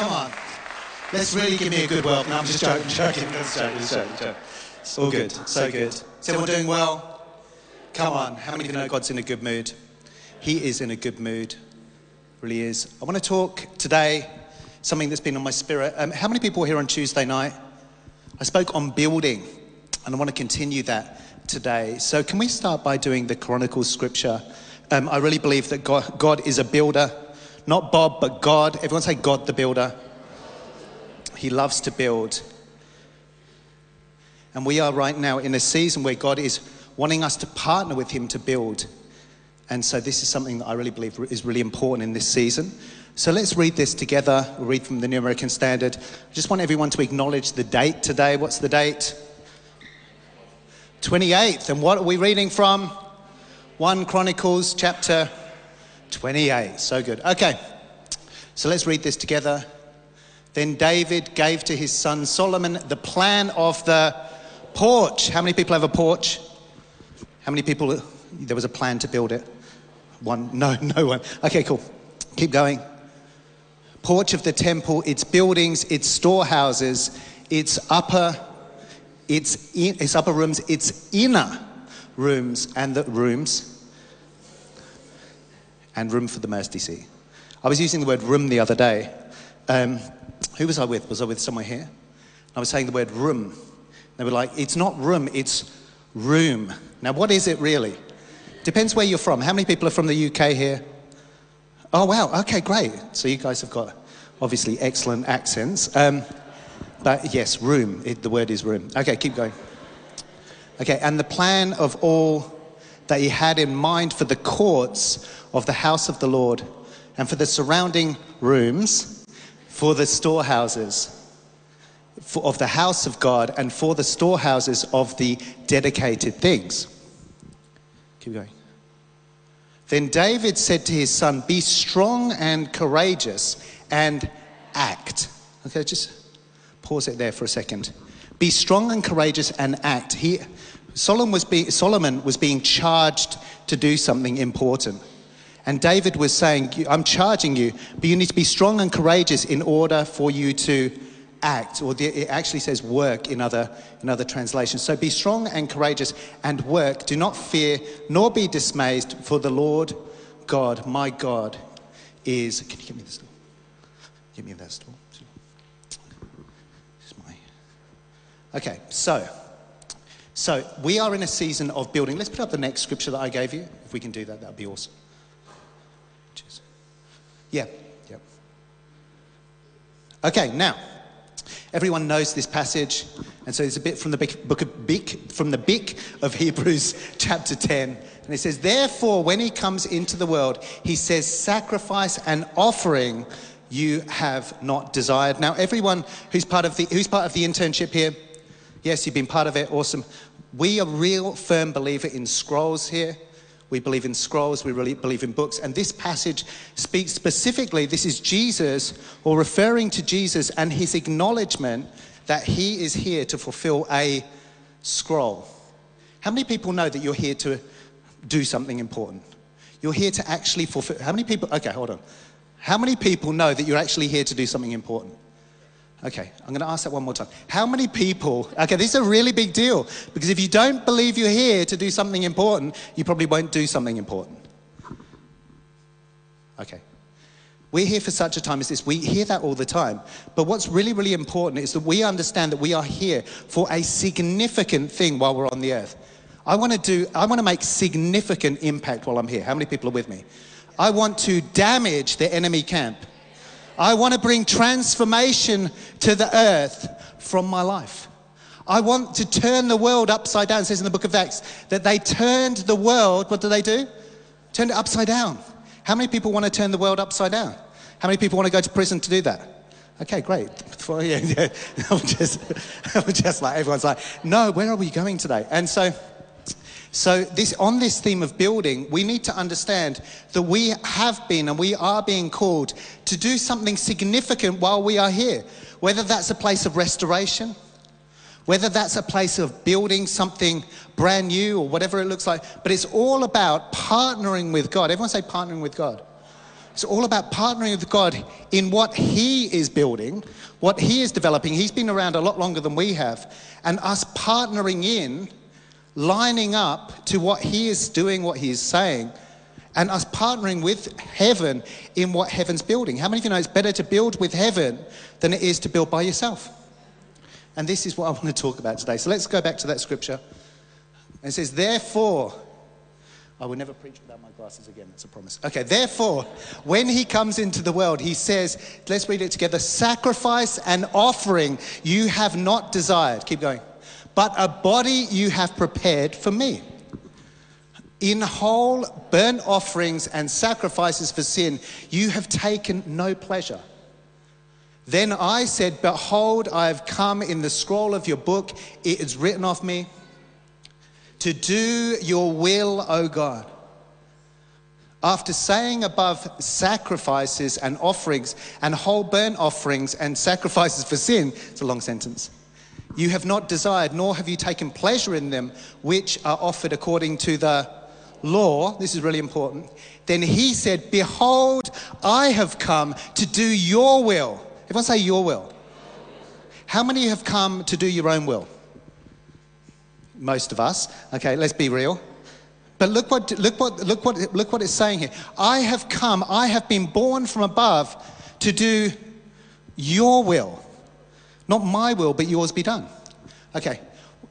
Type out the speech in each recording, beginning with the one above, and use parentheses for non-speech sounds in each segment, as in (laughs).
Come on. Let's really give me a good welcome. No, I'm just joking, joking. Joking, that's joking, joking. It's all good, so good. Is everyone doing well? Come on. How many of you know God's in a good mood? He is in a good mood. Really is. I want to talk today something that's been on my spirit. Um, how many people were here on Tuesday night? I spoke on building, and I want to continue that today. So, can we start by doing the Chronicles scripture? Um, I really believe that God, God is a builder, not Bob, but God. Everyone say God the builder. He loves to build. And we are right now in a season where God is wanting us to partner with Him to build. And so, this is something that I really believe is really important in this season. So, let's read this together. We'll read from the New American Standard. I just want everyone to acknowledge the date today. What's the date? 28th. And what are we reading from? 1 Chronicles chapter 28. So good. Okay. So, let's read this together. Then David gave to his son Solomon the plan of the porch. How many people have a porch? How many people? There was a plan to build it. One? No, (laughs) no one. Okay, cool. Keep going. Porch of the temple, its buildings, its storehouses, its upper, its, in, its upper rooms, its inner rooms, and the rooms, and room for the mercy. I was using the word room the other day. Um, who was I with? Was I with someone here? I was saying the word room. They were like, it's not room, it's room. Now, what is it really? Depends where you're from. How many people are from the UK here? Oh, wow. Okay, great. So you guys have got obviously excellent accents. Um, but yes, room. It, the word is room. Okay, keep going. Okay, and the plan of all that he had in mind for the courts of the house of the Lord and for the surrounding rooms for the storehouses for, of the house of God and for the storehouses of the dedicated things. Keep going. Then David said to his son, Be strong and courageous and act. Okay, just pause it there for a second. Be strong and courageous and act. He, Solomon, was being, Solomon was being charged to do something important. And David was saying, I'm charging you, but you need to be strong and courageous in order for you to act. Or it actually says work in other, in other translations. So be strong and courageous and work. Do not fear, nor be dismayed, for the Lord God, my God, is. Can you give me this stool? Give me that stool. Okay, so. So we are in a season of building. Let's put up the next scripture that I gave you. If we can do that, that would be awesome. Yeah, yeah. Okay, now, everyone knows this passage, and so it's a bit from the book of Bic, from the Bic of Hebrews, (laughs) chapter 10. And it says, Therefore, when he comes into the world, he says, Sacrifice and offering you have not desired. Now, everyone who's part of the, who's part of the internship here, yes, you've been part of it, awesome. We are real firm believer in scrolls here. We believe in scrolls, we really believe in books. And this passage speaks specifically, this is Jesus, or referring to Jesus and his acknowledgement that he is here to fulfill a scroll. How many people know that you're here to do something important? You're here to actually fulfill. How many people? Okay, hold on. How many people know that you're actually here to do something important? Okay, I'm going to ask that one more time. How many people, okay, this is a really big deal because if you don't believe you're here to do something important, you probably won't do something important. Okay. We're here for such a time as this. We hear that all the time. But what's really, really important is that we understand that we are here for a significant thing while we're on the earth. I want to do, I want to make significant impact while I'm here. How many people are with me? I want to damage the enemy camp. I want to bring transformation to the earth from my life. I want to turn the world upside down. It says in the book of Acts that they turned the world, what do they do? Turned it upside down. How many people want to turn the world upside down? How many people want to go to prison to do that? Okay, great. (laughs) yeah, yeah. (laughs) I'm just, (laughs) I'm just like, everyone's like, no, where are we going today? And so, so this, on this theme of building, we need to understand that we have been and we are being called to do something significant while we are here. Whether that's a place of restoration, whether that's a place of building something brand new or whatever it looks like. But it's all about partnering with God. Everyone say partnering with God. It's all about partnering with God in what He is building, what He is developing. He's been around a lot longer than we have, and us partnering in, lining up to what He is doing, what He is saying, and us partnering with heaven in what heaven's building. How many of you know it's better to build with heaven than it is to build by yourself? And this is what I want to talk about today. So let's go back to that scripture. It says, Therefore, I will never preach without my glasses again, that's a promise. Okay, therefore, when he comes into the world, he says, let's read it together sacrifice and offering you have not desired. Keep going. But a body you have prepared for me. In whole burnt offerings and sacrifices for sin, you have taken no pleasure. Then I said, Behold, I have come in the scroll of your book, it is written of me to do your will, O God. After saying above sacrifices and offerings and whole burnt offerings and sacrifices for sin, it's a long sentence. You have not desired, nor have you taken pleasure in them, which are offered according to the law, this is really important, then he said, Behold, I have come to do your will. Everyone say your will. How many have come to do your own will? Most of us. Okay, let's be real. But look what, look what, look what, look what it's saying here. I have come, I have been born from above to do your will. Not my will, but yours be done. Okay,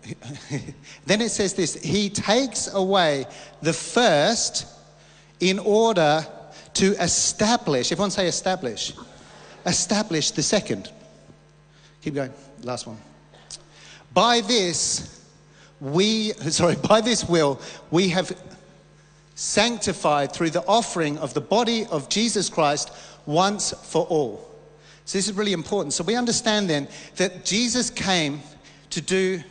(laughs) then it says this He takes away the first in order to establish, everyone say establish, establish the second. Keep going, last one. By this, we, (laughs) sorry, by this will, we have sanctified through the offering of the body of Jesus Christ once for all. So this is really important. So we understand then that Jesus came to do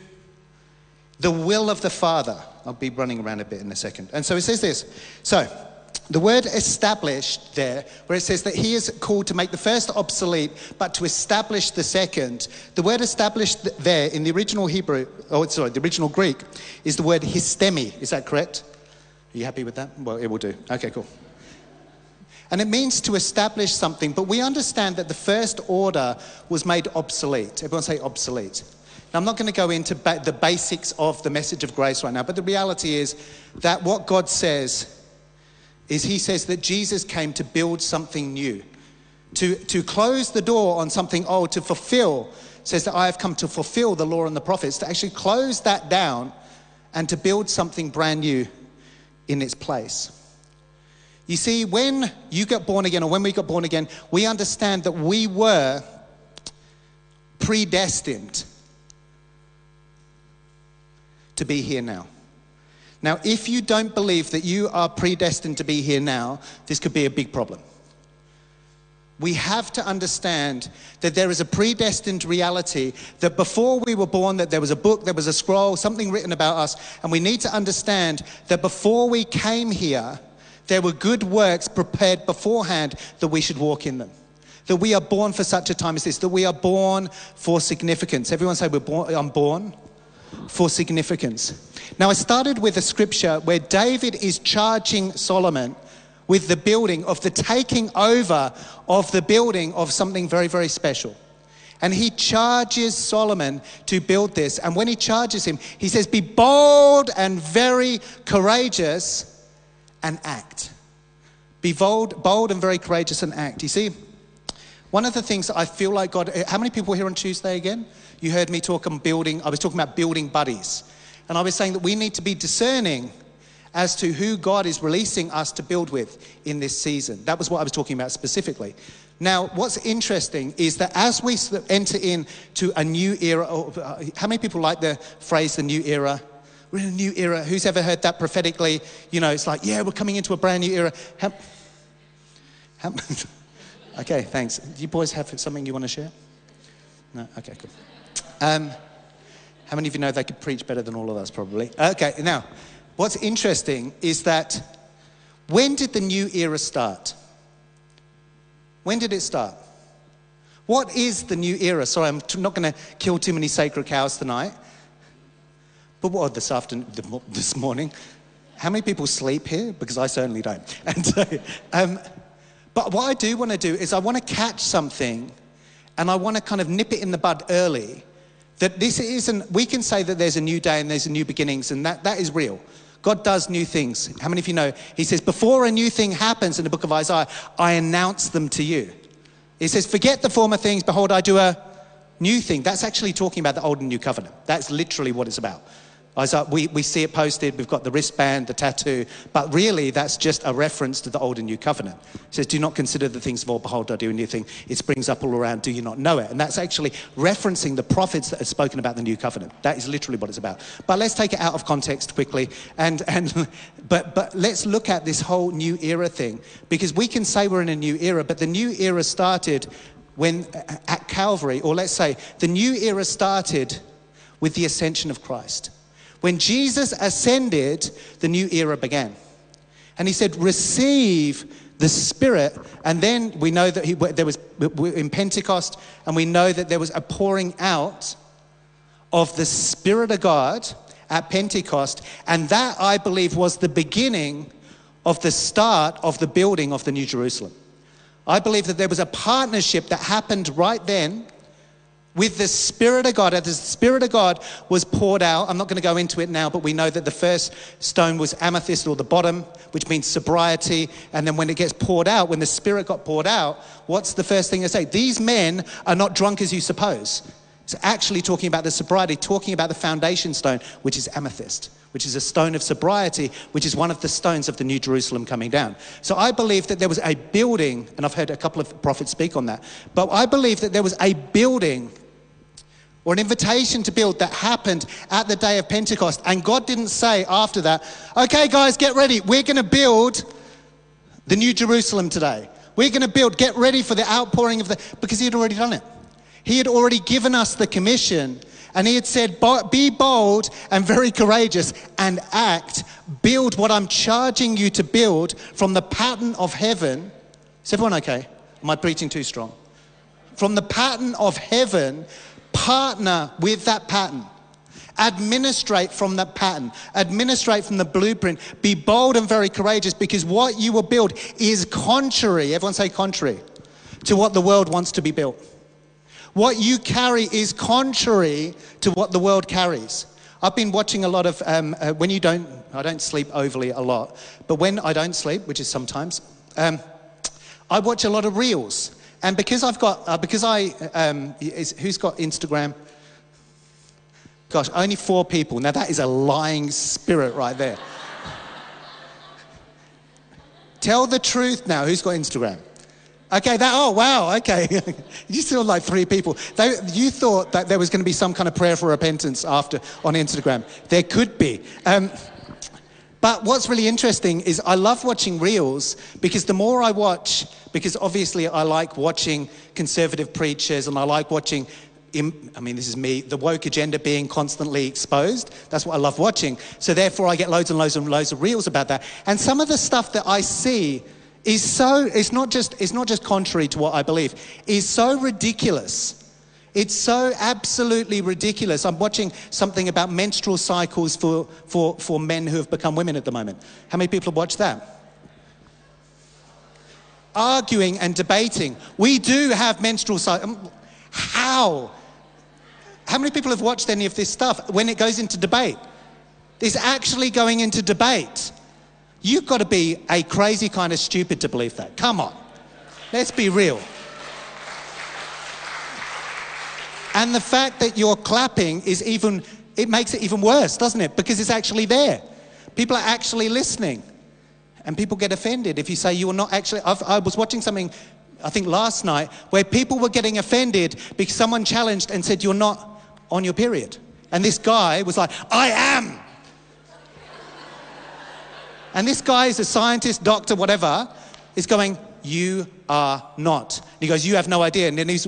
the will of the Father. I'll be running around a bit in a second. And so it says this. So, the word established there, where it says that he is called to make the first obsolete, but to establish the second. The word established there in the original Hebrew, oh, sorry, the original Greek, is the word histemi. Is that correct? Are you happy with that? Well, it will do. Okay, cool. And it means to establish something, but we understand that the first order was made obsolete. Everyone say obsolete. Now, I'm not going to go into ba- the basics of the message of grace right now, but the reality is that what God says is He says that Jesus came to build something new, to, to close the door on something old, to fulfill, says that I have come to fulfill the law and the prophets, to actually close that down and to build something brand new in its place. You see, when you got born again, or when we got born again, we understand that we were predestined to be here now. Now, if you don't believe that you are predestined to be here now, this could be a big problem. We have to understand that there is a predestined reality that before we were born that there was a book, there was a scroll, something written about us, and we need to understand that before we came here, there were good works prepared beforehand that we should walk in them. That we are born for such a time as this, that we are born for significance. Everyone say we're born, I'm born for significance. Now, I started with a scripture where David is charging Solomon with the building of the taking over of the building of something very, very special. And he charges Solomon to build this. And when he charges him, he says, Be bold and very courageous and act. Be bold, bold and very courageous and act. You see, one of the things that I feel like God, how many people here on Tuesday again? You heard me talk on building, I was talking about building buddies. And I was saying that we need to be discerning as to who God is releasing us to build with in this season. That was what I was talking about specifically. Now, what's interesting is that as we enter into a new era, uh, how many people like the phrase the new era? We're in a new era. Who's ever heard that prophetically? You know, it's like, yeah, we're coming into a brand new era. How, how, (laughs) okay, thanks. Do you boys have something you want to share? No? Okay, cool. Um, how many of you know they could preach better than all of us, probably? Okay, now, what's interesting is that when did the new era start? When did it start? What is the new era? Sorry, I'm not going to kill too many sacred cows tonight. But what this afternoon, this morning? How many people sleep here? Because I certainly don't. (laughs) And so, um, But what I do want to do is I want to catch something and I want to kind of nip it in the bud early. That this isn't, we can say that there's a new day and there's a new beginnings, and that, that is real. God does new things. How many of you know? He says, Before a new thing happens in the book of Isaiah, I announce them to you. He says, Forget the former things, behold, I do a new thing. That's actually talking about the old and new covenant. That's literally what it's about. Isaiah, we, we see it posted, we've got the wristband, the tattoo, but really that's just a reference to the old and new covenant. It says, Do not consider the things of old, behold, I do a new thing. It springs up all around, do you not know it? And that's actually referencing the prophets that have spoken about the new covenant. That is literally what it's about. But let's take it out of context quickly, and, and (laughs) but, but let's look at this whole new era thing, because we can say we're in a new era, but the new era started when at Calvary, or let's say the new era started with the ascension of Christ. When Jesus ascended, the new era began. And he said, Receive the Spirit. And then we know that he, there was in Pentecost, and we know that there was a pouring out of the Spirit of God at Pentecost. And that, I believe, was the beginning of the start of the building of the New Jerusalem. I believe that there was a partnership that happened right then with the Spirit of God, as the Spirit of God was poured out. I'm not going to go into it now, but we know that the first stone was amethyst or the bottom, which means sobriety. And then when it gets poured out, when the Spirit got poured out, what's the first thing they say? These men are not drunk as you suppose. It's actually talking about the sobriety, talking about the foundation stone, which is amethyst, which is a stone of sobriety, which is one of the stones of the New Jerusalem coming down. So I believe that there was a building, and I've heard a couple of prophets speak on that, but I believe that there was a building or an invitation to build that happened at the day of Pentecost. And God didn't say after that, okay, guys, get ready. We're going to build the New Jerusalem today. We're going to build, get ready for the outpouring of the, because He had already done it. He had already given us the commission and he had said, Be bold and very courageous and act. Build what I'm charging you to build from the pattern of heaven. Is everyone okay? Am I preaching too strong? From the pattern of heaven, partner with that pattern. Administrate from that pattern. Administrate from the blueprint. Be bold and very courageous because what you will build is contrary, everyone say contrary, to what the world wants to be built. What you carry is contrary to what the world carries. I've been watching a lot of, um, uh, when you don't, I don't sleep overly a lot, but when I don't sleep, which is sometimes, um, I watch a lot of reels. And because I've got, uh, because I, um, is, who's got Instagram? Gosh, only four people. Now that is a lying spirit right there. (laughs) Tell the truth now. Who's got Instagram? Okay, that, oh, wow, okay. (laughs) you still like three people. They, you thought that there was going to be some kind of prayer for repentance after on Instagram. There could be. Um, but what's really interesting is I love watching reels because the more I watch, because obviously I like watching conservative preachers and I like watching I mean, this is me, the woke agenda being constantly exposed. That's what I love watching. So, therefore, I get loads and loads and loads of reels about that. And some of the stuff that I see is so, it's not just, it's not just contrary to what I believe, is so ridiculous. It's so absolutely ridiculous. I'm watching something about menstrual cycles for, for, for men who have become women at the moment. How many people have watched that? Arguing and debating. We do have menstrual cycles. Um, how? How many people have watched any of this stuff when it goes into debate? It's actually going into debate. You've got to be a crazy kind of stupid to believe that. Come on. Let's be real. And the fact that you're clapping is even, it makes it even worse, doesn't it? Because it's actually there. People are actually listening. And people get offended if you say you're not actually. I've, i was watching something, I think last night, where people were getting offended because someone challenged and said, You're not on your period. And this guy was like, I am. And this guy is a scientist, doctor, whatever, is going, You are not. And he goes, You have no idea. And then he's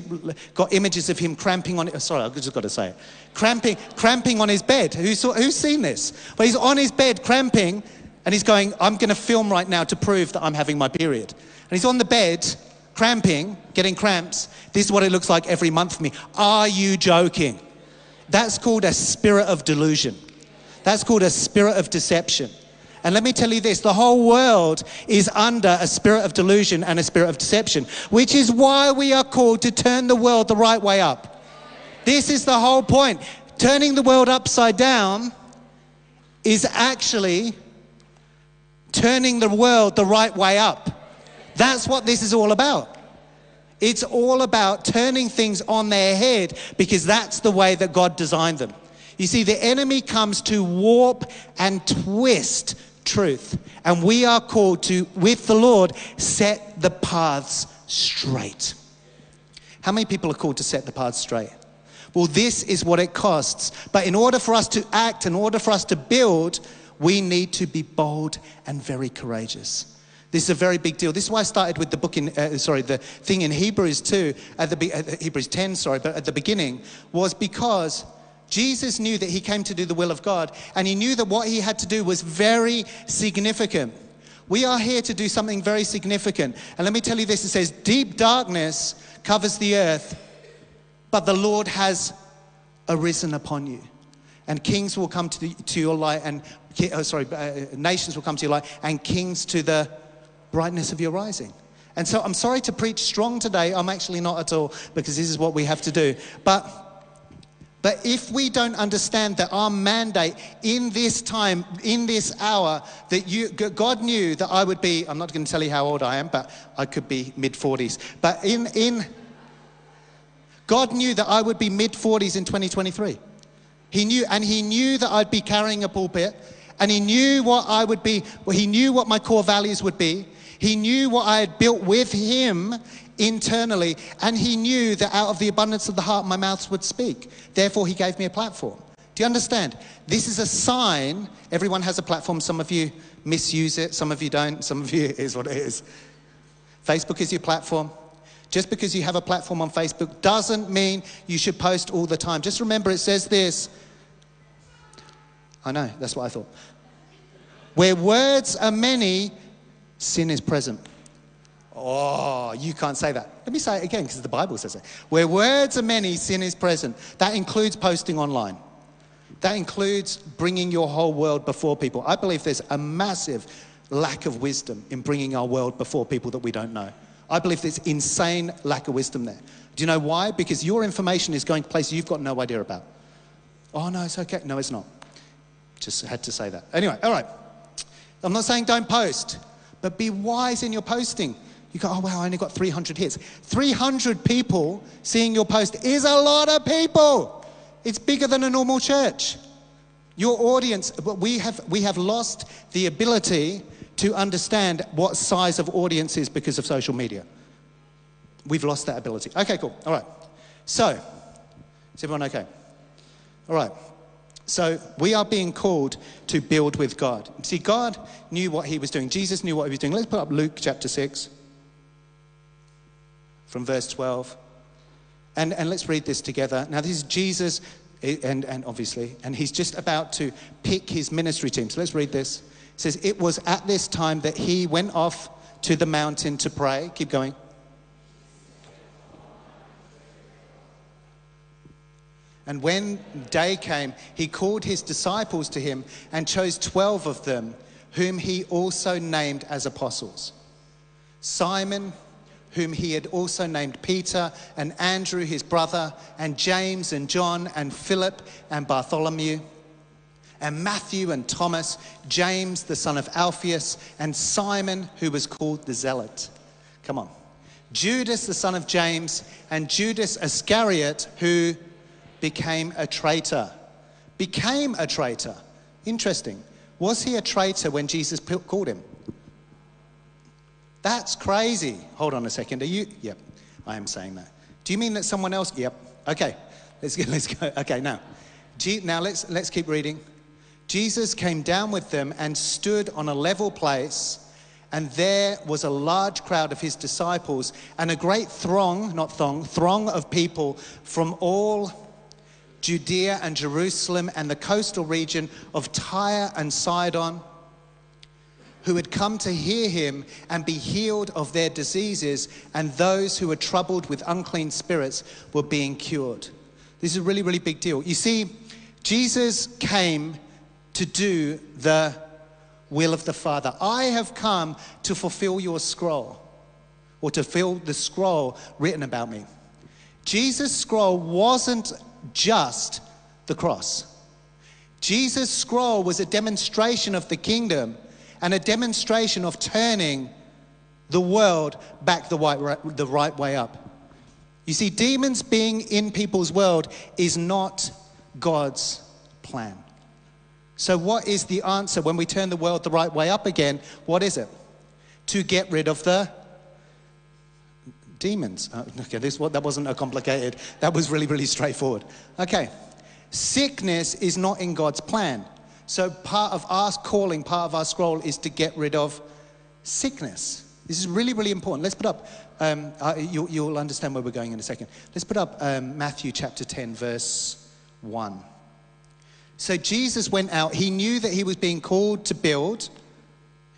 got images of him cramping on. Sorry, I've just got to say it. Cramping, cramping on his bed. Who's, who's seen this? But he's on his bed cramping, and he's going, I'm going to film right now to prove that I'm having my period. And he's on the bed, cramping, getting cramps. This is what it looks like every month for me. Are you joking? That's called a spirit of delusion. That's called a spirit of deception. And let me tell you this the whole world is under a spirit of delusion and a spirit of deception, which is why we are called to turn the world the right way up. This is the whole point. Turning the world upside down is actually turning the world the right way up. That's what this is all about. It's all about turning things on their head because that's the way that God designed them. You see, the enemy comes to warp and twist truth. And we are called to, with the Lord, set the paths straight. How many people are called to set the paths straight? Well, this is what it costs. But in order for us to act, in order for us to build, we need to be bold and very courageous. This is a very big deal. This is why I started with the book in, uh, sorry, the thing in Hebrews 2, at the, uh, Hebrews 10, sorry, but at the beginning, was because Jesus knew that he came to do the will of God, and he knew that what he had to do was very significant. We are here to do something very significant. And let me tell you this it says, Deep darkness covers the earth, but the Lord has arisen upon you. And kings will come to, the, to your light, and oh, sorry, uh, nations will come to your light, and kings to the brightness of your rising. And so I'm sorry to preach strong today. I'm actually not at all, because this is what we have to do. But but if we don't understand that our mandate in this time, in this hour, that you, God knew that I would be, I'm not going to tell you how old I am, but I could be mid 40s. But in, in, God knew that I would be mid 40s in 2023. He knew, and He knew that I'd be carrying a pulpit, and He knew what I would be, well, He knew what my core values would be. He knew what I had built with Him internally, and he knew that out of the abundance of the heart, my mouth would speak. Therefore, he gave me a platform. Do you understand? This is a sign. Everyone has a platform. Some of you misuse it, some of you don't. Some of you, (laughs) it is what it is. Facebook is your platform. Just because you have a platform on Facebook doesn't mean you should post all the time. Just remember it says this. I know, that's what I thought. Where words are many, sin is present. Oh, you can't say that. Let me say it again because the Bible says it. Where words are many, sin is present. That includes posting online. That includes bringing your whole world before people. I believe there's a massive lack of wisdom in bringing our world before people that we don't know. I believe there's insane lack of wisdom there. Do you know why? Because your information is going to places you've got no idea about. Oh, no, it's okay. No, it's not. Just had to say that. Anyway, all right. I'm not saying don't post, but be wise in your posting. You go, oh, wow, I only got 300 hits. 300 people seeing your post is a lot of people. It's bigger than a normal church. Your audience, we have, we have lost the ability to understand what size of audience is because of social media. We've lost that ability. Okay, cool. All right. So, is everyone okay? All right. So we are being called to build with God. See, God knew what he was doing. Jesus knew what he was doing. Let's put up Luke chapter 6 from verse 12. And, and let's read this together. Now, this is Jesus, eh, and, and obviously, and he's just about to pick his ministry team. So let's read this. It says, It was at this time that he went off to the mountain to pray. Keep going. And when day came, he called his disciples to him and chose 12 of them, whom he also named as apostles Simon whom he had also named Peter, and Andrew his brother, and James and John, and Philip and Bartholomew, and Matthew and Thomas, James the son of Alphaeus, and Simon who was called the Zealot. Come on. Judas the son of James, and Judas Iscariot who became a traitor. Became a traitor. Interesting. Was he a traitor when Jesus called him? That's crazy. Hold on a second. Are you? Yep, I am saying that. Do you mean that someone else? Yep. Okay, let's go. (laughs) Let's go. Okay, now, now let's let's keep reading. Jesus came down with them and stood on a level place, and there was a large crowd of his disciples and a great throng, not thong, throng of people from all Judea and Jerusalem and the coastal region of Tyre and Sidon who had come to hear him and be healed of their diseases, and those who were troubled with unclean spirits were being cured. This is a really, really big deal. You see, Jesus came to do the will of the Father. I have come to fulfill your scroll, or to fill the scroll written about me. Jesus' scroll wasn't just the cross. Jesus' scroll was a demonstration of the kingdom and a demonstration of turning the world back the right, the right way up. You see, demons being in people's world is not God's plan. So, what is the answer when we turn the world the right way up again? What is it? To get rid of the demons. Uh, okay, this that wasn't a complicated. That was really, really straightforward. Okay, sickness is not in God's plan. So, part of our calling, part of our scroll, is to get rid of sickness. This is really, really important. Let's put up. Um, uh, you, will understand where we're going in a second. Let's put up um, Matthew chapter 10, verse 1. So Jesus went out. He knew that he was being called to build.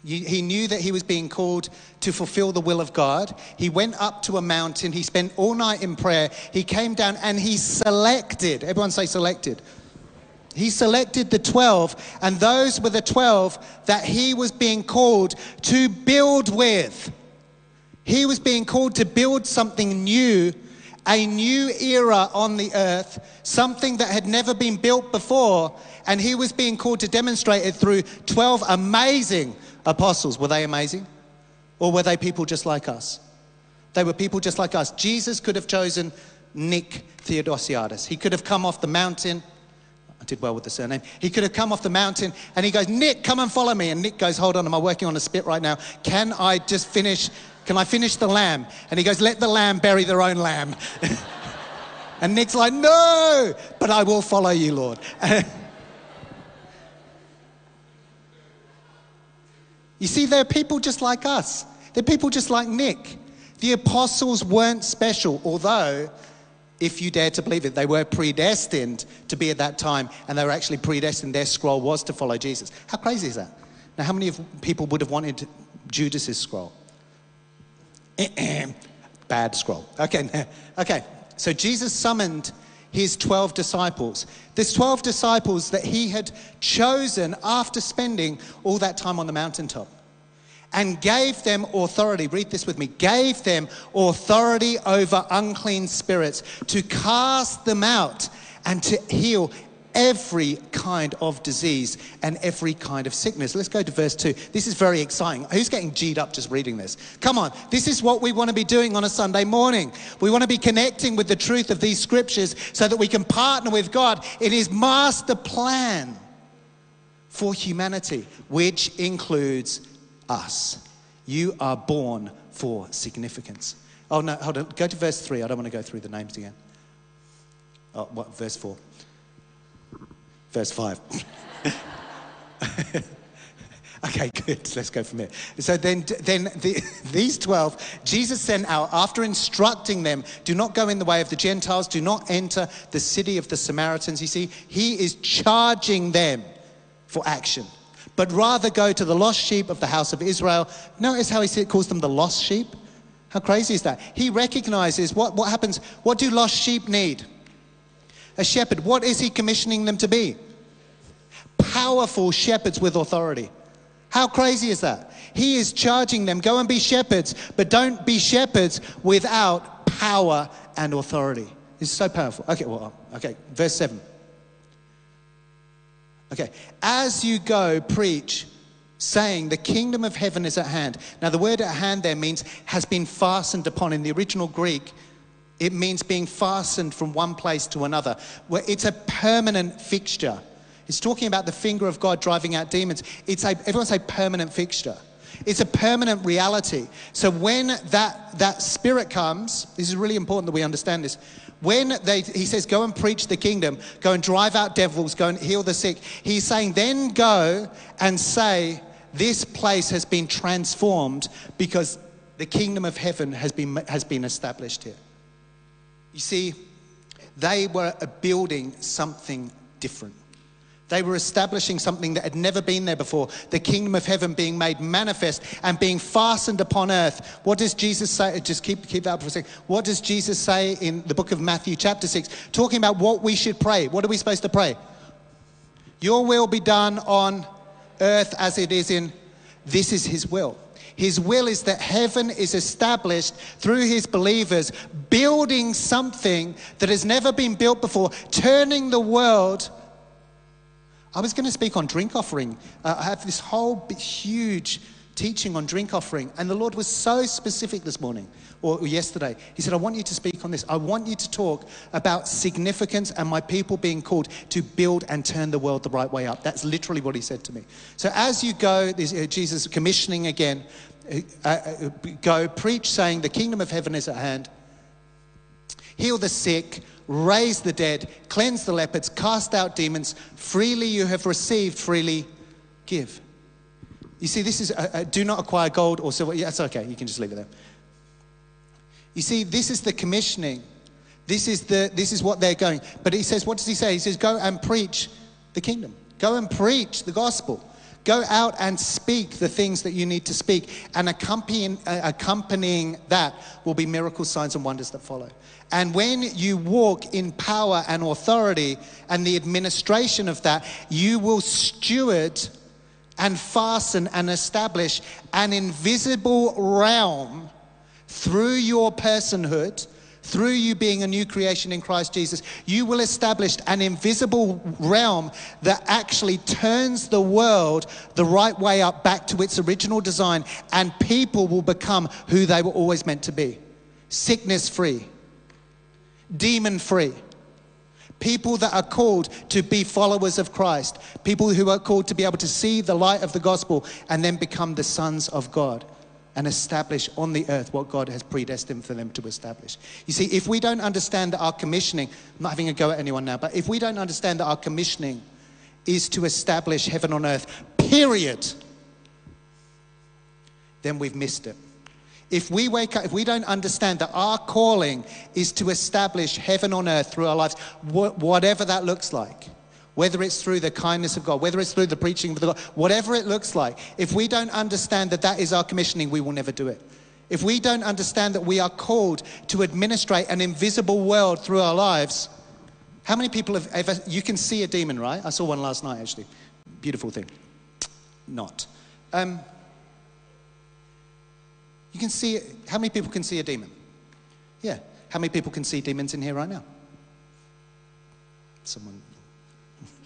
He knew that he was being called to fulfill the will of God. He went up to a mountain. He spent all night in prayer. He came down and he selected. Everyone say selected. He selected the 12, and those were the 12 that he was being called to build with. He was being called to build something new, a new era on the earth, something that had never been built before. And he was being called to demonstrate it through 12 amazing apostles. Were they amazing? Or were they people just like us? They were people just like us. Jesus could have chosen Nick Theodosiadis. He could have come off the mountain. I did well with the surname. He could have come off the mountain and he goes, Nick, come and follow me. And Nick goes, Hold on, am I working on a spit right now? Can I just finish? Can I finish the lamb? And he goes, Let the lamb bury their own lamb. (laughs) and Nick's like, No, but I will follow you, Lord. (laughs) you see, there are people just like us, there are people just like Nick. The apostles weren't special, although if you dare to believe it. They were predestined to be at that time, and they were actually predestined. Their scroll was to follow Jesus. How crazy is that? Now, how many of people would have wanted Judas's scroll? (clears throat) Bad scroll. Okay, (laughs) okay. So Jesus summoned his 12 disciples. There's 12 disciples that he had chosen after spending all that time on the mountaintop and gave them authority. Read this with me. Gave them authority over unclean spirits to cast them out and to heal every kind of disease and every kind of sickness. Let's go to verse 2. This is very exciting. Who's getting G'd up just reading this? Come on, this is what we want to be doing on a Sunday morning. We want to be connecting with the truth of these scriptures so that we can partner with God in His master plan for humanity, which includes us. You are born for significance. Oh, no, hold on. Go to verse 3. I don't want to go through the names again. Oh, what? Verse 4. Verse 5. (laughs) okay, good. Let's go from here. So then, then the, these 12, Jesus sent out after instructing them do not go in the way of the Gentiles, do not enter the city of the Samaritans. You see, he is charging them for action but rather go to the lost sheep of the house of Israel. Notice how he calls them the lost sheep? How crazy is that? He recognizes what, what happens. What do lost sheep need? A shepherd. What is he commissioning them to be? Powerful shepherds with authority. How crazy is that? He is charging them go and be shepherds, but don't be shepherds without power and authority. It's so powerful. Okay, well, okay, verse 7. Okay, as you go, preach, saying, The kingdom of heaven is at hand. Now, the word at hand there means has been fastened upon. In the original Greek, it means being fastened from one place to another, it's a permanent fixture. It's talking about the finger of God driving out demons. It's a, everyone say permanent fixture. It's a permanent reality. So when that, that spirit comes, this is really important that we understand this. When they, he says, go and preach the kingdom, go and drive out devils, go and heal the sick, he's saying, then go and say, this place has been transformed because the kingdom of heaven has been, has been established here. You see, they were building something different. They were establishing something that had never been there before the kingdom of heaven being made manifest and being fastened upon earth. What does Jesus say? Just keep, keep that up for a second. What does Jesus say in the book of Matthew, chapter 6, talking about what we should pray? What are we supposed to pray? Your will be done on earth as it is in, this is his will. His will is that heaven is established through his believers, building something that has never been built before, turning the world. I was going to speak on drink offering. Uh, I have this whole huge teaching on drink offering, and the Lord was so specific this morning or yesterday. He said, I want you to speak on this. I want you to talk about significance and my people being called to build and turn the world the right way up. That's literally what he said to me. So as you go, uh, Jesus commissioning again, uh, uh, go preach saying, The kingdom of heaven is at hand. Heal the sick, raise the dead, cleanse the lepers, cast out demons. Freely you have received, freely give. You see, this is a, a, do not acquire gold or silver. Yeah, that's okay. You can just leave it there. You see, this is the commissioning. This is, the, this is what they're going. But he says, what does he say? He says, go and preach the kingdom. Go and preach the gospel. Go out and speak the things that you need to speak. And accompanying, uh, accompanying that will be miracle signs and wonders that follow. And when you walk in power and authority and the administration of that, you will steward and fasten and establish an invisible realm through your personhood, through you being a new creation in Christ Jesus, you will establish an invisible realm that actually turns the world the right way up back to its original design, and people will become who they were always meant to be. Sickness free, demon free. People that are called to be followers of Christ, people who are called to be able to see the light of the gospel and then become the sons of God and establish on the earth what God has predestined for them to establish. You see, if we don't understand that our commissioning, I'm not having a go at anyone now, but if we don't understand that our commissioning is to establish heaven on earth, period, then we've missed it. If we wake up, if we don't understand that our calling is to establish heaven on earth through our lives, whatever that looks like, whether it's through the kindness of God, whether it's through the preaching of the God, whatever it looks like, if we don't understand that that is our commissioning, we will never do it. If we don't understand that we are called to administrate an invisible world through our lives, how many people have ever, you can see a demon, right? I saw one last night actually. Beautiful thing. Not. Um, you can see, how many people can see a demon? Yeah. How many people can see demons in here right now? Someone,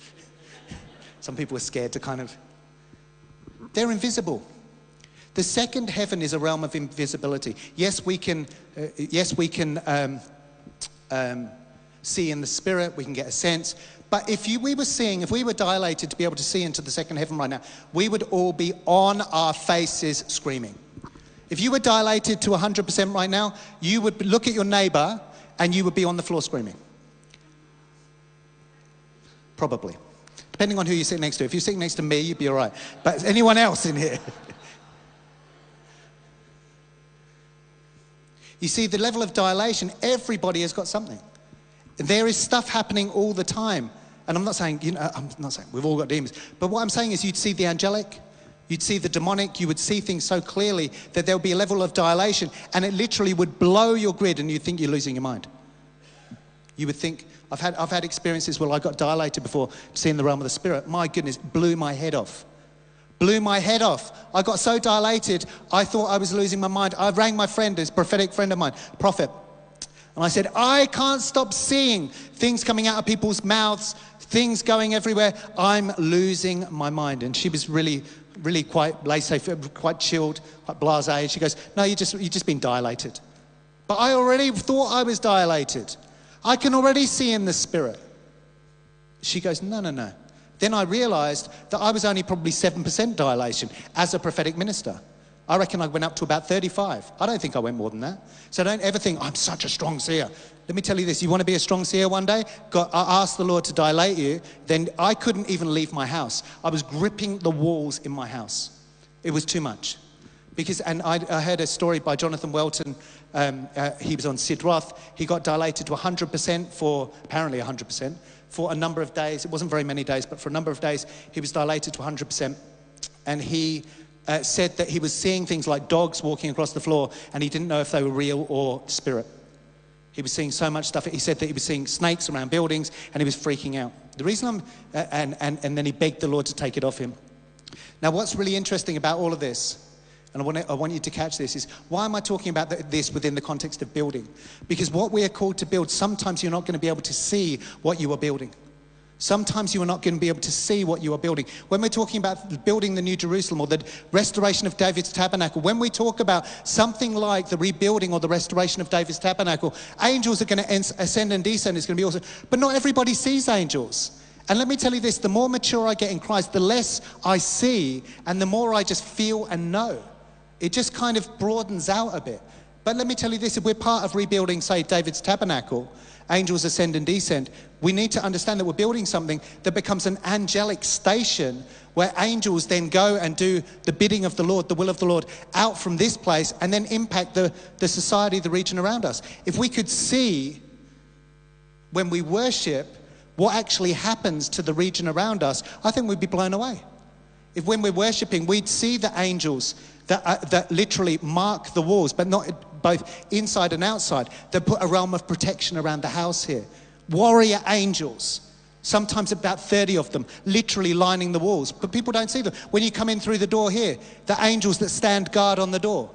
(laughs) some people are scared to kind of. They're invisible. The second heaven is a realm of invisibility. Yes, we can. Uh, yes, we can um, um, see in the spirit. We can get a sense. But if you, we were seeing, if we were dilated to be able to see into the second heaven right now, we would all be on our faces screaming. If you were dilated to 100% right now, you would look at your neighbor and you would be on the floor screaming. Probably depending on who you sit next to. If you're sitting next to me, you'd be all right. But anyone else in here? (laughs) you see, the level of dilation, everybody has got something. There is stuff happening all the time. And I'm not saying, you know, I'm not saying we've all got demons. But what I'm saying is you'd see the angelic, you'd see the demonic, you would see things so clearly that there would be a level of dilation and it literally would blow your grid and you'd think you're losing your mind. You would think, I've had, I've had experiences where I got dilated before seeing the realm of the spirit. My goodness, blew my head off. Blew my head off. I got so dilated, I thought I was losing my mind. I rang my friend, this prophetic friend of mine, prophet, and I said, I can't stop seeing things coming out of people's mouths, things going everywhere. I'm losing my mind. And she was really, really quite laissez quite chilled, quite blasé. She goes, No, you just, you've just been dilated. But I already thought I was dilated. I can already see in the spirit. She goes, No, no, no. Then I realized that I was only probably 7% dilation as a prophetic minister. I reckon I went up to about 35. I don't think I went more than that. So don't ever think, I'm such a strong seer. Let me tell you this you want to be a strong seer one day? God, I asked the Lord to dilate you, then I couldn't even leave my house. I was gripping the walls in my house. It was too much. Because, and I, I heard a story by Jonathan Welton um, uh, he was on Sid Roth. He got dilated to 100% for, apparently 100%, for a number of days. It wasn't very many days, but for a number of days, he was dilated to 100%. And he uh, said that he was seeing things like dogs walking across the floor, and he didn't know if they were real or spirit. He was seeing so much stuff. He said that he was seeing snakes around buildings, and he was freaking out. The reason I'm, uh, and, and, and then he begged the Lord to take it off him. Now, what's really interesting about all of this, and I want, to, I want you to catch this, is why am I talking about this within the context of building? Because what we are called to build, sometimes you're not going to be able to see what you are building. Sometimes you are not going to be able to see what you are building. When we're talking about building the New Jerusalem or the restoration of David's tabernacle, when we talk about something like the rebuilding or the restoration of David's tabernacle, angels are going to ascend and descend. It's going to be awesome. But not everybody sees angels. And let me tell you this the more mature I get in Christ, the less I see and the more I just feel and know. It just kind of broadens out a bit. But let me tell you this if we're part of rebuilding, say, David's tabernacle, angels ascend and descend, we need to understand that we're building something that becomes an angelic station where angels then go and do the bidding of the Lord, the will of the Lord, out from this place and then impact the, the society, the region around us. If we could see when we worship what actually happens to the region around us, I think we'd be blown away. If when we're worshiping, we'd see the angels that, uh, that literally mark the walls, but not both inside and outside, that put a realm of protection around the house here. Warrior angels, sometimes about 30 of them, literally lining the walls, but people don't see them. When you come in through the door here, the angels that stand guard on the door.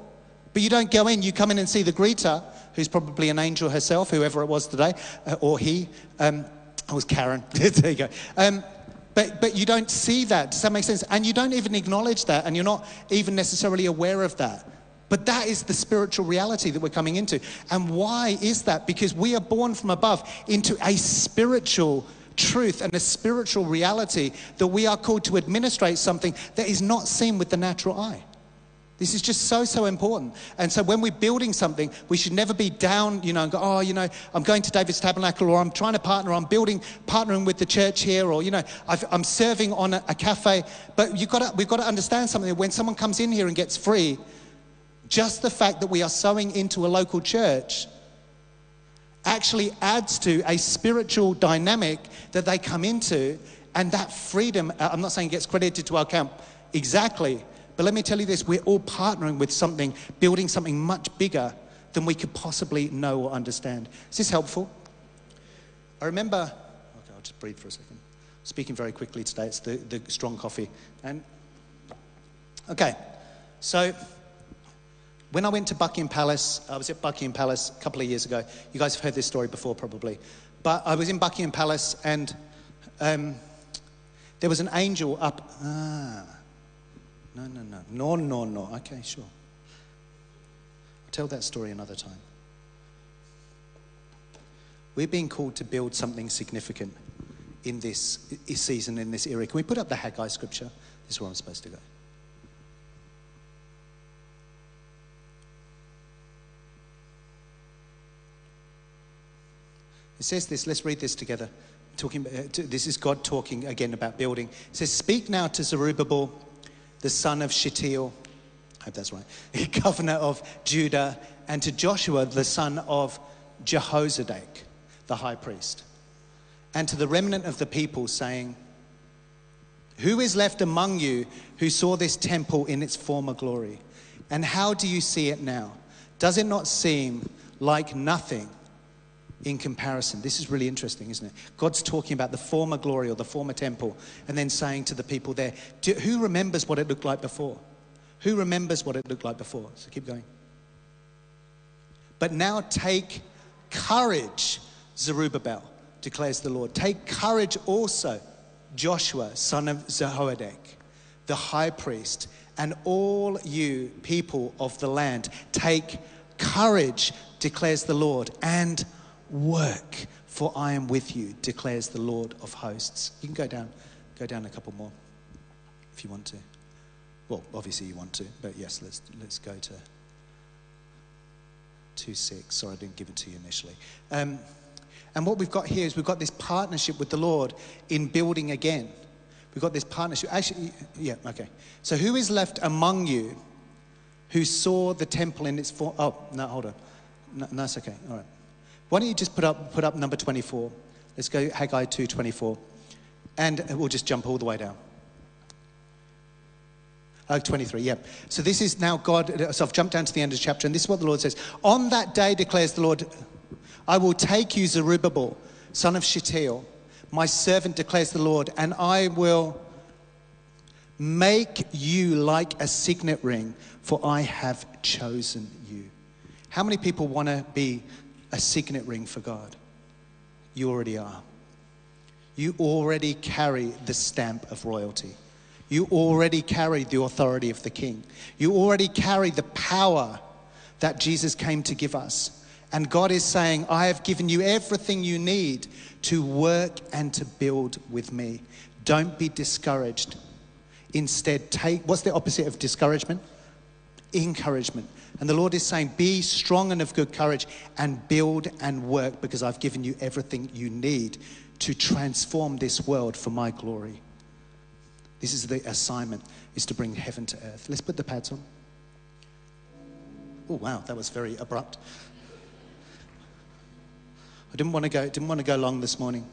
But you don't go in, you come in and see the greeter, who's probably an angel herself, whoever it was today, uh, or he. Um, was Karen. (laughs) there you go. Um, but, but you don't see that. Does that make sense? And you don't even acknowledge that, and you're not even necessarily aware of that. But that is the spiritual reality that we're coming into. And why is that? Because we are born from above into a spiritual truth and a spiritual reality that we are called to administrate something that is not seen with the natural eye. This is just so, so important. And so when we're building something, we should never be down, you know, and go, oh, you know, I'm going to David's Tabernacle or I'm trying to partner, I'm building, partnering with the church here or, you know, i am serving on a, a cafe. But you've got to, we've got to understand something. When someone comes in here and gets free, just the fact that we are sowing into a local church actually adds to a spiritual dynamic that they come into. And that freedom, uh, I'm not saying it gets credited to our camp exactly, but let me tell you this we're all partnering with something, building something much bigger than we could possibly know or understand. Is this helpful? I remember, okay, I'll just breathe for a second. Speaking very quickly today, it's the, the strong coffee. And, okay, so when I went to Buckingham Palace, I was at Buckingham Palace a couple of years ago. You guys have heard this story before, probably. But I was in Buckingham Palace and um, there was an angel up. Ah, no, no, no. No, no, no. Okay, sure. I'll tell that story another time. We're being called to build something significant in this season, in this era. Can we put up the Haggai scripture? This is where I'm supposed to go. It says this, let's read this together. Talking, uh, this is God talking again about building. It says, Speak now to Zerubbabel the son of Shealtiel, I hope that's right, (laughs) governor of Judah, and to Joshua, the son of Jehozadak, the high priest, and to the remnant of the people, saying, Who is left among you who saw this temple in its former glory? And how do you see it now? Does it not seem like nothing? In comparison. This is really interesting, isn't it? God's talking about the former glory or the former temple and then saying to the people there, who remembers what it looked like before? Who remembers what it looked like before? So keep going. But now take courage, Zerubbabel, declares the Lord. Take courage also, Joshua, son of Jehozadak, the high priest, and all you people of the land. Take courage, declares the Lord, and Work, for I am with you, declares the Lord of hosts. You can go down, go down a couple more if you want to. Well, obviously you want to, but yes, let's, let's go to 2 6. Sorry, I didn't give it to you initially. Um, and what we've got here is we've got this partnership with the Lord in building again. We've got this partnership. Actually, yeah, okay. So who is left among you who saw the temple in its form? Oh, no, hold on. No, no, that's okay. All right. Why don't you just put up, put up number 24? Let's go Haggai 2 24. And we'll just jump all the way down. Oh, 23, yeah. So this is now God. So I've jumped down to the end of the chapter, and this is what the Lord says. On that day, declares the Lord, I will take you, Zerubbabel, son of Shealtiel, my servant, declares the Lord, and I will Make you like a signet ring, for I have chosen you. How many people want to be a signet ring for God? You already are. You already carry the stamp of royalty. You already carry the authority of the king. You already carry the power that Jesus came to give us. And God is saying, I have given you everything you need to work and to build with me. Don't be discouraged. Instead, take what's the opposite of discouragement? Encouragement. And the Lord is saying, Be strong and of good courage and build and work because I've given you everything you need to transform this world for my glory. This is the assignment, is to bring heaven to earth. Let's put the pads on. Oh wow, that was very abrupt. I didn't want to go, didn't want to go long this morning.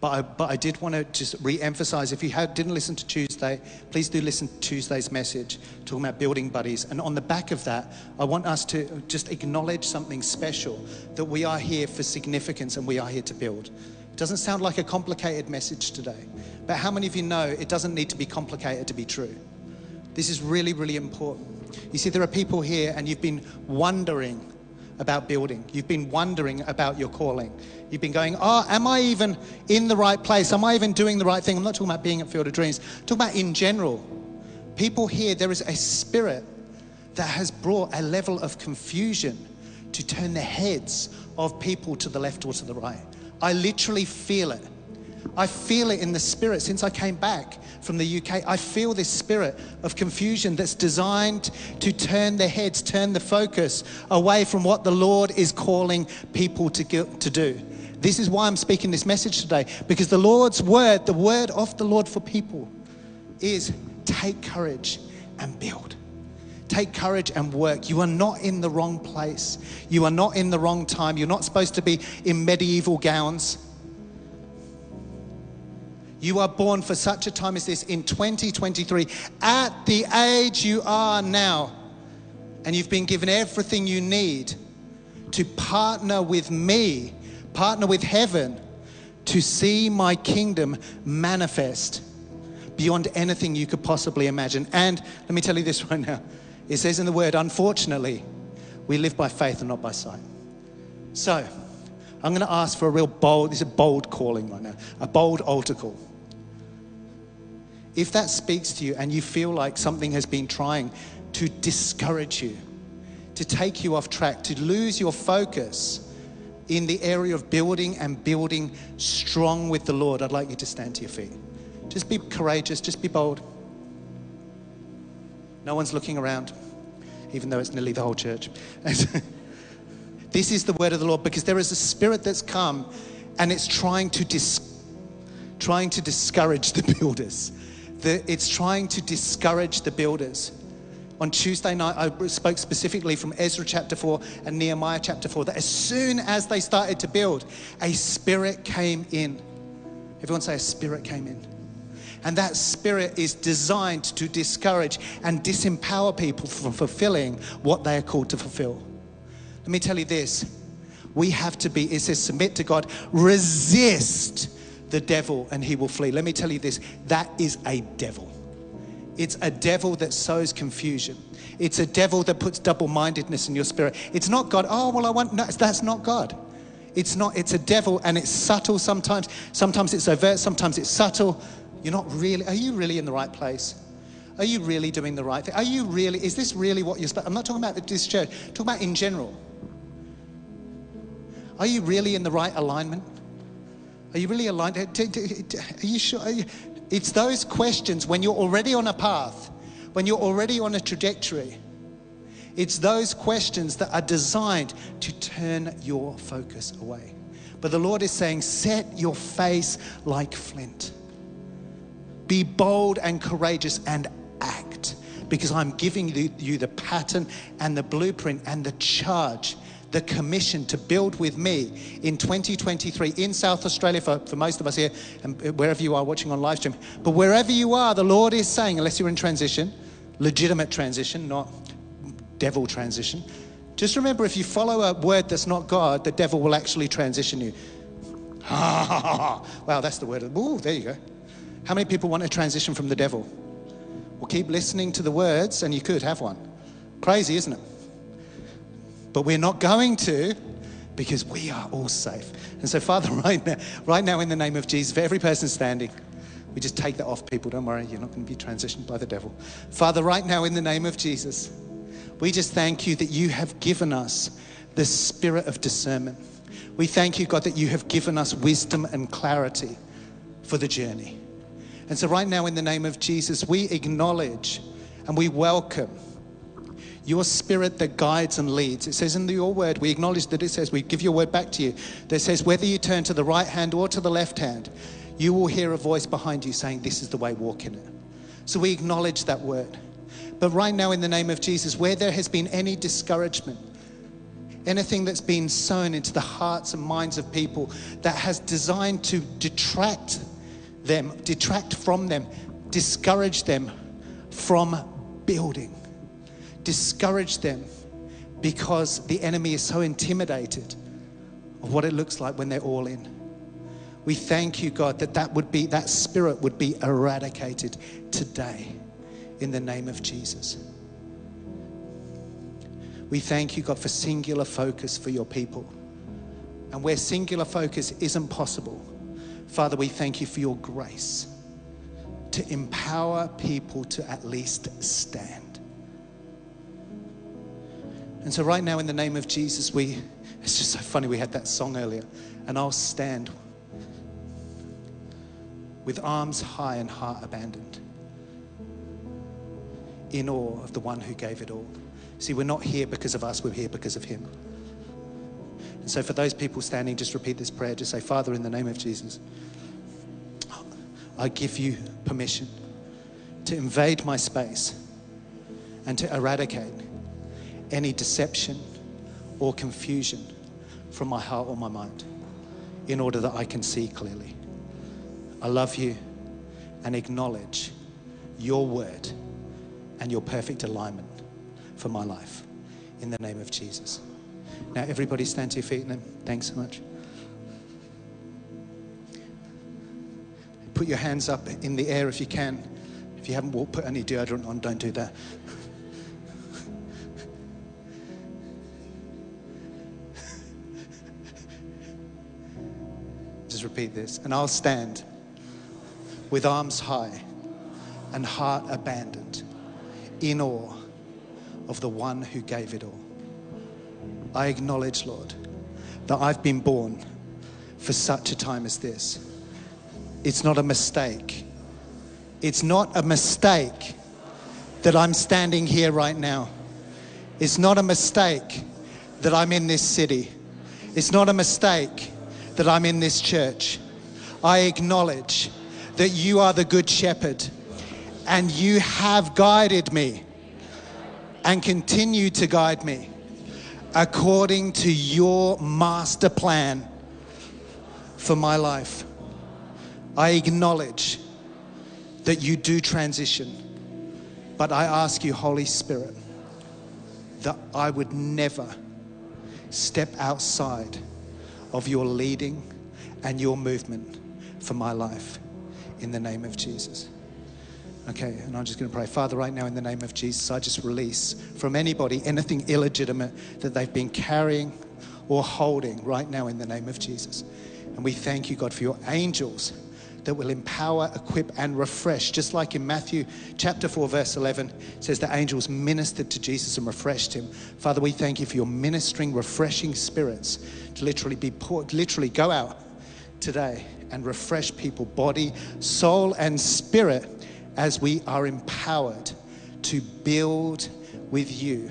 But I, but I did want to just re emphasize if you had, didn't listen to Tuesday, please do listen to Tuesday's message talking about building buddies. And on the back of that, I want us to just acknowledge something special that we are here for significance and we are here to build. It doesn't sound like a complicated message today, but how many of you know it doesn't need to be complicated to be true? This is really, really important. You see, there are people here and you've been wondering about building. You've been wondering about your calling. You've been going, oh, am I even in the right place? Am I even doing the right thing? I'm not talking about being at Field of Dreams. I'm talking about in general. People here, there is a spirit that has brought a level of confusion to turn the heads of people to the left or to the right. I literally feel it. I feel it in the spirit since I came back from the UK. I feel this spirit of confusion that's designed to turn their heads, turn the focus away from what the Lord is calling people to, get, to do. This is why I'm speaking this message today, because the Lord's word, the word of the Lord for people, is take courage and build. Take courage and work. You are not in the wrong place. You are not in the wrong time. You're not supposed to be in medieval gowns. You are born for such a time as this in 2023, at the age you are now. And you've been given everything you need to partner with me, partner with heaven, to see my kingdom manifest beyond anything you could possibly imagine. And let me tell you this (laughs) right now it says in the word, unfortunately, we live by faith and not by sight. So, I'm going to ask for a real bold, this is a bold calling right now, a bold altar call. If that speaks to you and you feel like something has been trying to discourage you, to take you off track, to lose your focus in the area of building and building strong with the Lord, I'd like you to stand to your feet. Just be courageous, just be bold. No one's looking around, even though it's nearly the whole church. (laughs) this is the word of the Lord because there is a spirit that's come and it's trying to dis- trying to discourage the (laughs) builders that it's trying to discourage the builders. On Tuesday night, I spoke specifically from Ezra chapter 4 and Nehemiah chapter 4 that as soon as they started to build, a spirit came in. Everyone say, a spirit came in. And that spirit is designed to discourage and disempower people from fulfilling what they are called to fulfill. Let me tell you this we have to be, it says, submit to God, resist the devil and he will flee. Let me tell you this that is a devil. It's a devil that sows confusion. It's a devil that puts double mindedness in your spirit. It's not God. Oh, well, I want, no, that's not God. It's not, it's a devil and it's subtle sometimes. Sometimes it's overt, sometimes it's subtle. You're not really, are you really in the right place? Are you really doing the right thing? Are you really, is this really what you're, I'm not talking about this church, I'm talking about in general. Are you really in the right alignment? Are you really aligned? Are you sure? It's those questions when you're already on a path, when you're already on a trajectory. It's those questions that are designed to turn your focus away. But the Lord is saying, set your face like flint. Be bold and courageous and act because I'm giving you the pattern and the blueprint and the charge the commission to build with me in 2023 in South Australia for, for most of us here and wherever you are watching on live stream. But wherever you are, the Lord is saying, unless you're in transition, legitimate transition, not devil transition. Just remember if you follow a word that's not God, the devil will actually transition you. (laughs) wow, that's the word. Ooh, there you go. How many people want to transition from the devil? Well, keep listening to the words, and you could have one. Crazy, isn't it? But we're not going to because we are all safe. And so, Father, (laughs) right now, right now, in the name of Jesus, for every person standing, we just take that off people. Don't worry, you're not going to be transitioned by the devil. Father, right now, in the name of Jesus, we just thank you that you have given us the spirit of discernment. We thank you, God, that you have given us wisdom and clarity for the journey. And so, right now, in the name of Jesus, we acknowledge and we welcome your spirit that guides and leads. It says in your word, we acknowledge that it says, we give your word back to you, that says, whether you turn to the right hand or to the left hand, you will hear a voice behind you saying, This is the way, walk in it. So we acknowledge that word. But right now, in the name of Jesus, where there has been any discouragement, anything that's been sown into the hearts and minds of people that has designed to detract them, detract from them, discourage them from building, discourage them because the enemy is so intimidated of what it looks like when they're all in. We thank you, God, that that would be, that spirit would be eradicated today in the name of Jesus. We thank you, God, for singular focus for your people. And where singular focus isn't possible, Father, we thank you for your grace to empower people to at least stand. And so, right now, in the name of Jesus, we, it's just so funny, we had that song earlier, and I'll stand with arms high and heart abandoned, in awe of the one who gave it all. See, we're not here because of us, we're here because of him. And so, for those people standing, just repeat this prayer. Just say, Father, in the name of Jesus, I give you permission to invade my space and to eradicate any deception or confusion from my heart or my mind in order that I can see clearly. I love you and acknowledge your word and your perfect alignment for my life in the name of Jesus. Now, everybody stand to your feet and thanks so much. Put your hands up in the air if you can. If you haven't put any deodorant on, don't do that. Repeat this, and I'll stand with arms high and heart abandoned, in awe of the one who gave it all. I acknowledge, Lord, that I've been born for such a time as this. It's not a mistake. It's not a mistake that I'm standing here right now. It's not a mistake that I'm in this city. It's not a mistake that I'm in this church. I acknowledge that you are the good shepherd and you have guided me and continue to guide me according to your master plan for my life. I acknowledge that you do transition, but I ask you, Holy Spirit, that I would never step outside of your leading and your movement for my life in the name of Jesus. Okay, and I'm just going to pray. Father, right now, in the name of Jesus, I just release from anybody anything illegitimate that they've been carrying or holding right now in the name of Jesus. And we thank you, God, for your angels that will empower, equip, and refresh. Just like in Matthew chapter 4, verse 11, says the angels ministered to Jesus and refreshed him. Father, we thank you for your ministering, refreshing spirits to literally be poured, literally go out today and refresh people, body, soul, and spirit, as we are empowered to build with you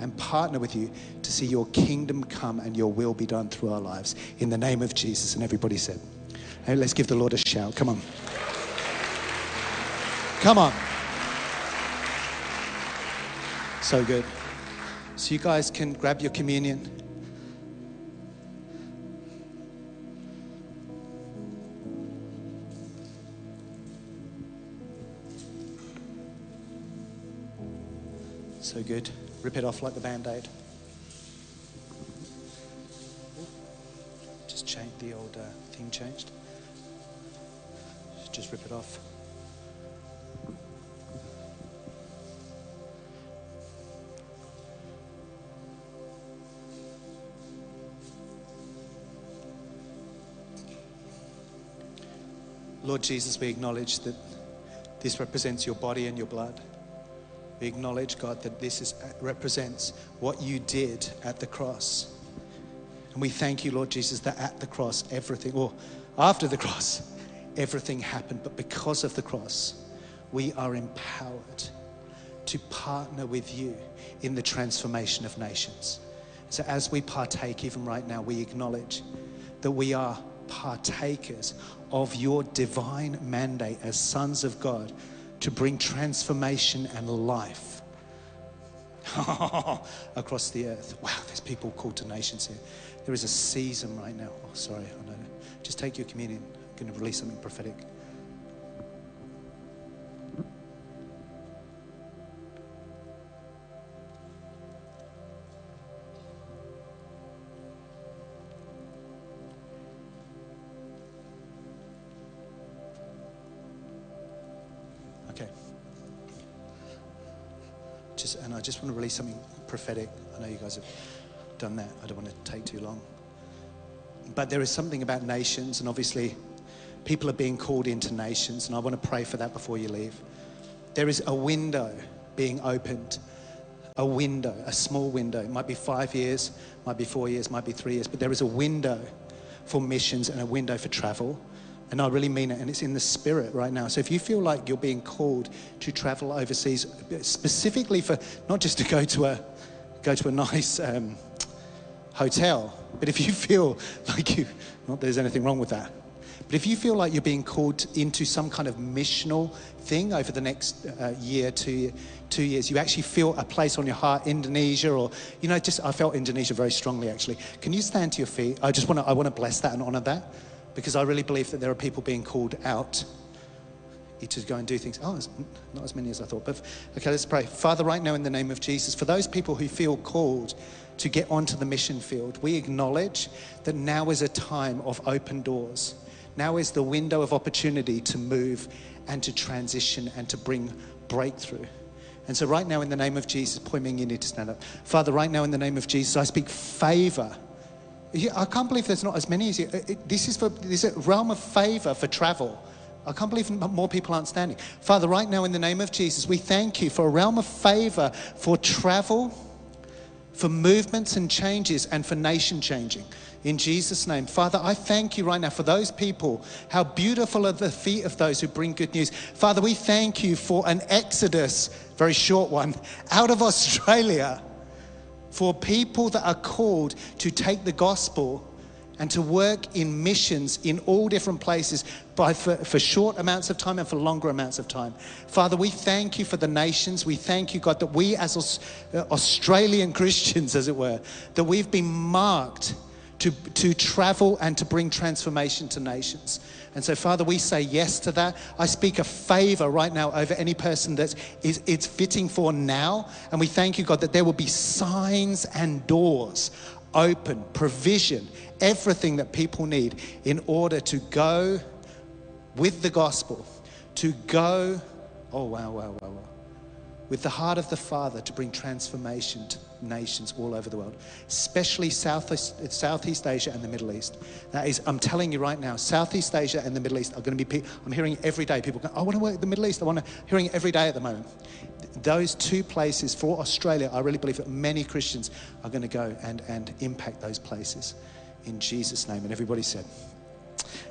and partner with you to see your kingdom come and your will be done through our lives. In the name of Jesus. And everybody said, let's give the Lord a shout. Come on. Come on. So good. So you guys can grab your communion. So good. Rip it off like the band aid. Just change the old uh, thing changed just rip it off. Lord Jesus, we acknowledge that this represents your body and your blood. We acknowledge, God, that this is, represents what you did at the cross. And we thank you, Lord Jesus, that at the cross, everything, or after the cross, everything happened. But because of the cross, we are empowered to partner with you in the transformation of nations. So as we partake, even right now, we acknowledge that we are partakers of your divine mandate as sons of God to bring transformation and life (laughs) across the earth. Wow, there's people called to nations here. There is a season right now. Oh, sorry, I know. Just take your communion. Going to release something prophetic. Okay. Just, and I just want to release something prophetic. I know you guys have done that. I don't want to take too long. But there is something about nations, and obviously, people are being called into nations, and I want to pray for that before you leave. There is a window being opened. A window, a small window. It might be five years, might be four years, might be three years, but there is a window for missions and a window for travel. And I really mean it, and it's in the spirit right now. So if you feel like you're being called to travel overseas, specifically for not just to go to a go to a nice um, hotel, but if you feel (laughs) like you, not there's anything wrong with that, but if you feel like you're being called into some kind of missional thing over the next uh, year, two, two years, you actually feel a place on your heart, Indonesia, or, you know, just, I felt Indonesia very strongly actually. Can you stand to your feet? I just want to, I want to bless that and honor that because I really believe that there are people being called out to go and do things. Oh, not as many as I thought. But okay, let's pray. Father, right now in the name of Jesus, for those people who feel called to get onto the mission field, we acknowledge that now is a time of open doors. Now is the window of opportunity to move and to transition and to bring breakthrough. And so, right now, in the name of Jesus, Poiming, you need to stand up. Father, right now, in the name of Jesus, I speak favor. I can't believe there's not as many as you. Uh, this is for this is a realm of favor for travel. I can't believe more people aren't standing. Father, right now, in the name of Jesus, we thank you for a realm of favor for travel for movements and changes and for nation changing. In Jesus' name. Father, I thank you right now for those people. How beautiful are the feet of those who bring good news. Father, we thank you for an exodus, very short one, out of (laughs) Australia for people that are called to take the gospel and to work in missions in all different places by, for, for short amounts of time and for longer amounts of time. Father, we thank you for the nations. We thank you, God, that we as Australian (laughs) Christians, as it were, that we've been marked to, to travel and to bring transformation to nations. And so, Father, we say yes to that. I speak a favor right now over any person that is it's fitting for now. And we thank you, God, that there will be signs and doors open, provision, everything that people need in order to go with the gospel, to go, oh, wow, wow, wow, wow, with the heart of the Father to bring transformation to nations all over the world, especially Southeast, Southeast Asia and the Middle East. That is, I'm telling you right now, Southeast Asia and the Middle East are going to be, I'm hearing every day people go, I want to work in the Middle East. I want to, hearing every day at the moment. Those two places for Australia, I really believe that many Christians are going to go and, and impact those places in Jesus' name. And everybody said,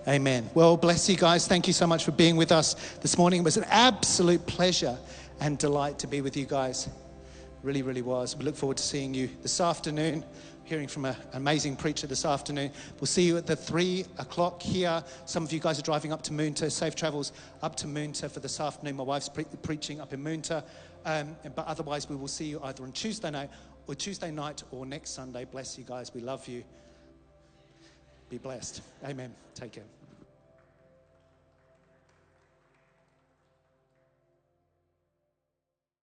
Amen. Well, bless you guys. Thank you so much for being with us this morning. It was an absolute pleasure and delight to be with you guys. Really, really was. We look forward to seeing you this afternoon, hearing from an amazing preacher this afternoon. We'll see you at the three o'clock here. Some of you guys are driving up to Moonta. Safe travels up to Moonta for this afternoon. My wife's pre- preaching up in Moonta. Um, but otherwise, we will see you either on Tuesday night or Tuesday night or next Sunday. Bless you guys. We love you. Be blessed. Amen. Take care.